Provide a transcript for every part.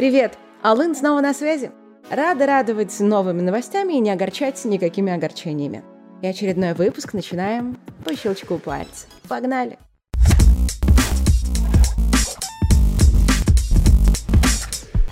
Привет! Алын снова на связи. Рада радовать новыми новостями и не огорчать никакими огорчениями. И очередной выпуск начинаем по щелчку пальца. Погнали!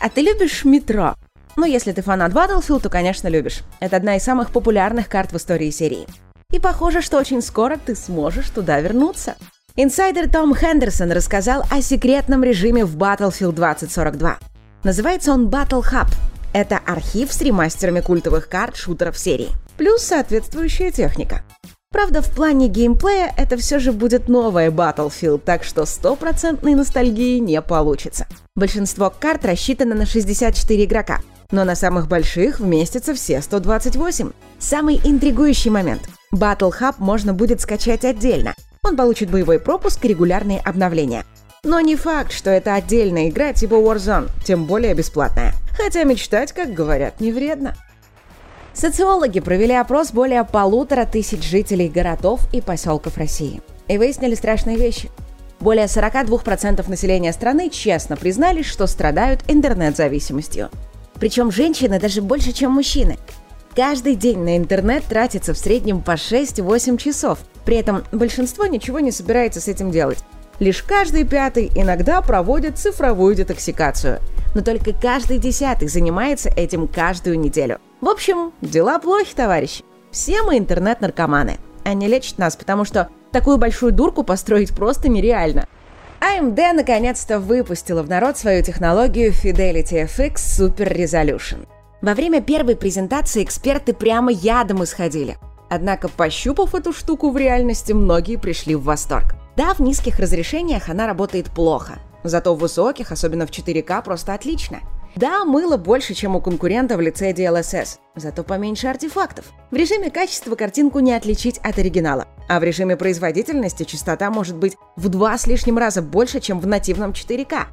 А ты любишь метро? Ну, если ты фанат Battlefield, то, конечно, любишь. Это одна из самых популярных карт в истории серии. И похоже, что очень скоро ты сможешь туда вернуться. Инсайдер Том Хендерсон рассказал о секретном режиме в Battlefield 2042. Называется он Battle Hub. Это архив с ремастерами культовых карт шутеров серии. Плюс соответствующая техника. Правда, в плане геймплея это все же будет новая Battlefield, так что стопроцентной ностальгии не получится. Большинство карт рассчитано на 64 игрока, но на самых больших вместятся все 128. Самый интригующий момент. Battle Hub можно будет скачать отдельно. Он получит боевой пропуск и регулярные обновления. Но не факт, что это отдельная игра типа Warzone, тем более бесплатная. Хотя мечтать, как говорят, не вредно. Социологи провели опрос более полутора тысяч жителей городов и поселков России. И выяснили страшные вещи. Более 42% населения страны честно признались, что страдают интернет-зависимостью. Причем женщины даже больше, чем мужчины. Каждый день на интернет тратится в среднем по 6-8 часов. При этом большинство ничего не собирается с этим делать. Лишь каждый пятый иногда проводит цифровую детоксикацию. Но только каждый десятый занимается этим каждую неделю. В общем, дела плохи, товарищи. Все мы интернет-наркоманы. Они лечат нас, потому что такую большую дурку построить просто нереально. AMD а наконец-то выпустила в народ свою технологию Fidelity FX Super Resolution. Во время первой презентации эксперты прямо ядом исходили. Однако, пощупав эту штуку в реальности, многие пришли в восторг. Да, в низких разрешениях она работает плохо, зато в высоких, особенно в 4К, просто отлично. Да, мыло больше, чем у конкурента в лице DLSS, зато поменьше артефактов. В режиме качества картинку не отличить от оригинала, а в режиме производительности частота может быть в два с лишним раза больше, чем в нативном 4К.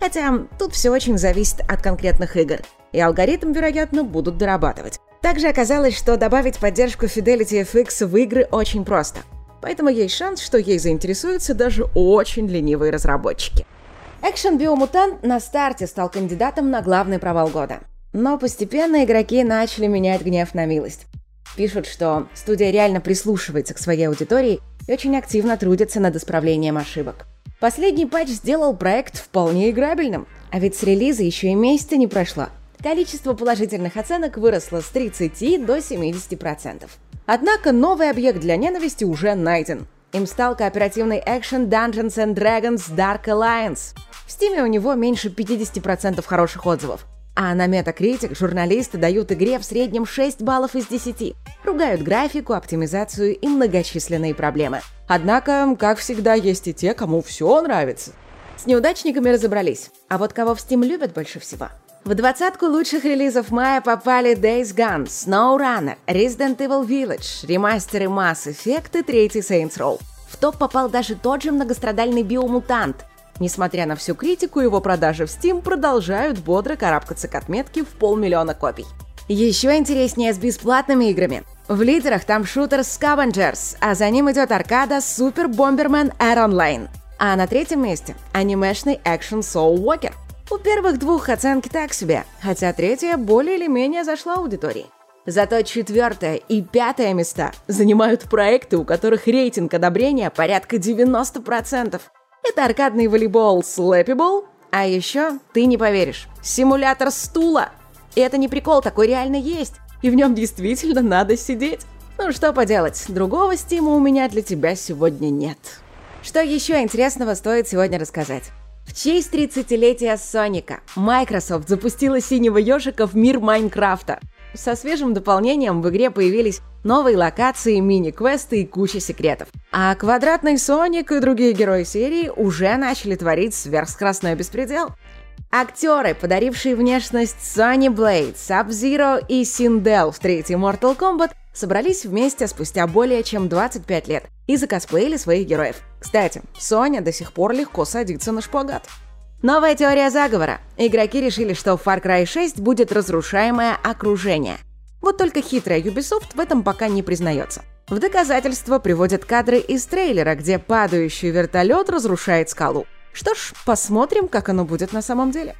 Хотя тут все очень зависит от конкретных игр, и алгоритм, вероятно, будут дорабатывать. Также оказалось, что добавить поддержку Fidelity FX в игры очень просто. Поэтому есть шанс, что ей заинтересуются даже очень ленивые разработчики. Экшен Биомутант на старте стал кандидатом на главный провал года. Но постепенно игроки начали менять гнев на милость. Пишут, что студия реально прислушивается к своей аудитории и очень активно трудится над исправлением ошибок. Последний патч сделал проект вполне играбельным, а ведь с релиза еще и месяца не прошло. Количество положительных оценок выросло с 30 до 70%. Однако новый объект для ненависти уже найден. Им стал кооперативный экшен Dungeons and Dragons Dark Alliance. В Стиме у него меньше 50% хороших отзывов. А на Metacritic журналисты дают игре в среднем 6 баллов из 10. Ругают графику, оптимизацию и многочисленные проблемы. Однако, как всегда, есть и те, кому все нравится. С неудачниками разобрались. А вот кого в Steam любят больше всего? В двадцатку лучших релизов мая попали Days Gone, SnowRunner, Resident Evil Village, ремастеры Mass Effect и третий Saints Row. В топ попал даже тот же многострадальный биомутант – Несмотря на всю критику, его продажи в Steam продолжают бодро карабкаться к отметке в полмиллиона копий. Еще интереснее с бесплатными играми. В лидерах там шутер Scavengers, а за ним идет аркада Super Bomberman Air Online. А на третьем месте – анимешный экшен Soul Walker. У первых двух оценки так себе, хотя третья более или менее зашла аудитории. Зато четвертое и пятое места занимают проекты, у которых рейтинг одобрения порядка 90%. Это аркадный волейбол Slappy а еще, ты не поверишь, симулятор стула. И это не прикол, такой реально есть. И в нем действительно надо сидеть. Ну что поделать, другого стима у меня для тебя сегодня нет. Что еще интересного стоит сегодня рассказать? В честь 30-летия Соника Microsoft запустила синего ежика в мир Майнкрафта. Со свежим дополнением в игре появились новые локации, мини-квесты и куча секретов. А квадратный Соник и другие герои серии уже начали творить сверхскоростной беспредел. Актеры, подарившие внешность Sonny Blade, Sub-Zero и Sindel в третьей Mortal Kombat, собрались вместе спустя более чем 25 лет и закосплеили своих героев. Кстати, Соня до сих пор легко садится на шпагат. Новая теория заговора. Игроки решили, что в Far Cry 6 будет разрушаемое окружение. Вот только хитрая Ubisoft в этом пока не признается. В доказательство приводят кадры из трейлера, где падающий вертолет разрушает скалу. Что ж, посмотрим, как оно будет на самом деле.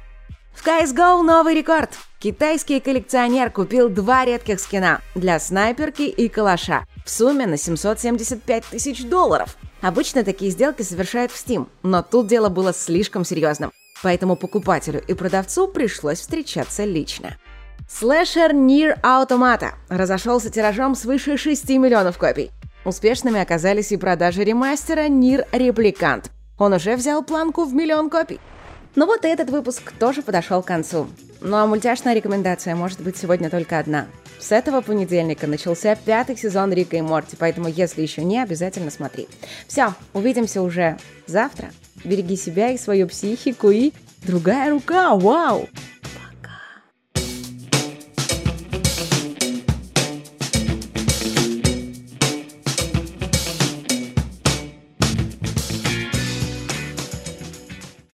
В CSGO новый рекорд! Китайский коллекционер купил два редких скина для снайперки и калаша в сумме на 775 тысяч долларов. Обычно такие сделки совершают в Steam, но тут дело было слишком серьезным, поэтому покупателю и продавцу пришлось встречаться лично. Слэшер Нир Automata разошелся тиражом свыше 6 миллионов копий. Успешными оказались и продажи ремастера Нир Репликант. Он уже взял планку в миллион копий. Ну вот и этот выпуск тоже подошел к концу. Ну а мультяшная рекомендация может быть сегодня только одна. С этого понедельника начался пятый сезон Рика и Морти, поэтому если еще не, обязательно смотри. Все, увидимся уже завтра. Береги себя и свою психику и другая рука, вау!